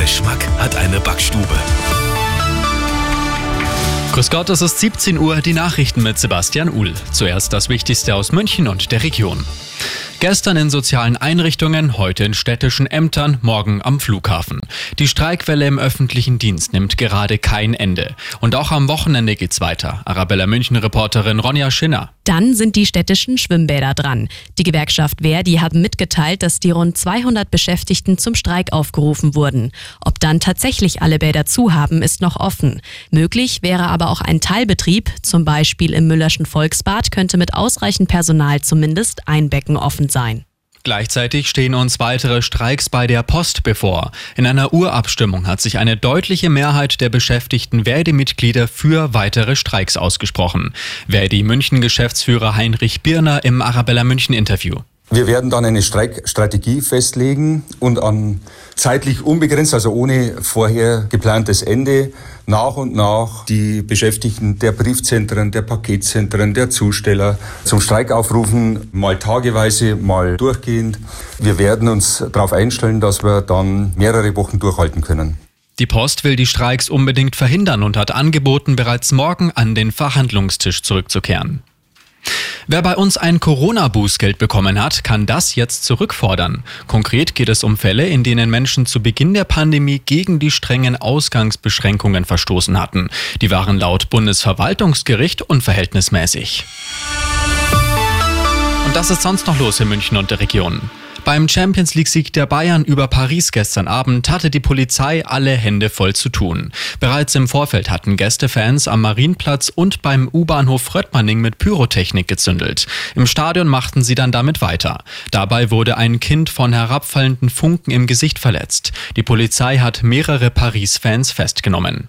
Geschmack hat eine Backstube. Grüß Gott, es ist 17 Uhr, die Nachrichten mit Sebastian Uhl. Zuerst das Wichtigste aus München und der Region. Gestern in sozialen Einrichtungen, heute in städtischen Ämtern, morgen am Flughafen. Die Streikwelle im öffentlichen Dienst nimmt gerade kein Ende. Und auch am Wochenende geht's weiter. Arabella München-Reporterin Ronja Schinner. Dann sind die städtischen Schwimmbäder dran. Die Gewerkschaft Verdi haben mitgeteilt, dass die rund 200 Beschäftigten zum Streik aufgerufen wurden. Ob dann tatsächlich alle Bäder zu haben, ist noch offen. Möglich wäre aber auch ein Teilbetrieb, zum Beispiel im Müllerschen Volksbad könnte mit ausreichend Personal zumindest ein Becken offen sein. Gleichzeitig stehen uns weitere Streiks bei der Post bevor. In einer Urabstimmung hat sich eine deutliche Mehrheit der beschäftigten Verdi-Mitglieder für weitere Streiks ausgesprochen. Verdi-München-Geschäftsführer Heinrich Birner im Arabella München-Interview. Wir werden dann eine Streikstrategie festlegen und an zeitlich unbegrenzt, also ohne vorher geplantes Ende, nach und nach die Beschäftigten der Briefzentren, der Paketzentren, der Zusteller zum Streik aufrufen, mal tageweise, mal durchgehend. Wir werden uns darauf einstellen, dass wir dann mehrere Wochen durchhalten können. Die Post will die Streiks unbedingt verhindern und hat angeboten, bereits morgen an den Verhandlungstisch zurückzukehren. Wer bei uns ein Corona-Bußgeld bekommen hat, kann das jetzt zurückfordern. Konkret geht es um Fälle, in denen Menschen zu Beginn der Pandemie gegen die strengen Ausgangsbeschränkungen verstoßen hatten. Die waren laut Bundesverwaltungsgericht unverhältnismäßig. Und das ist sonst noch los in München und der Region. Beim Champions League-Sieg der Bayern über Paris gestern Abend hatte die Polizei alle Hände voll zu tun. Bereits im Vorfeld hatten Gästefans am Marienplatz und beim U-Bahnhof Röttmanning mit Pyrotechnik gezündelt. Im Stadion machten sie dann damit weiter. Dabei wurde ein Kind von herabfallenden Funken im Gesicht verletzt. Die Polizei hat mehrere Paris-Fans festgenommen.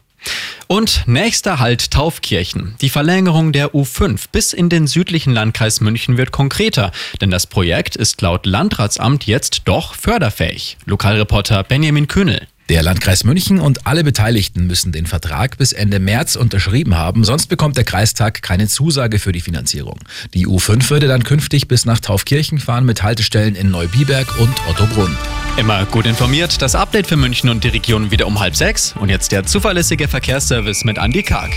Und nächster Halt Taufkirchen. Die Verlängerung der U5 bis in den südlichen Landkreis München wird konkreter, denn das Projekt ist laut Landratsamt jetzt doch förderfähig. Lokalreporter Benjamin Kühnel. Der Landkreis München und alle Beteiligten müssen den Vertrag bis Ende März unterschrieben haben, sonst bekommt der Kreistag keine Zusage für die Finanzierung. Die U5 würde dann künftig bis nach Taufkirchen fahren mit Haltestellen in Neubiberg und Ottobrunn. Immer gut informiert, das Update für München und die Region wieder um halb sechs. Und jetzt der zuverlässige Verkehrsservice mit Andy Karg.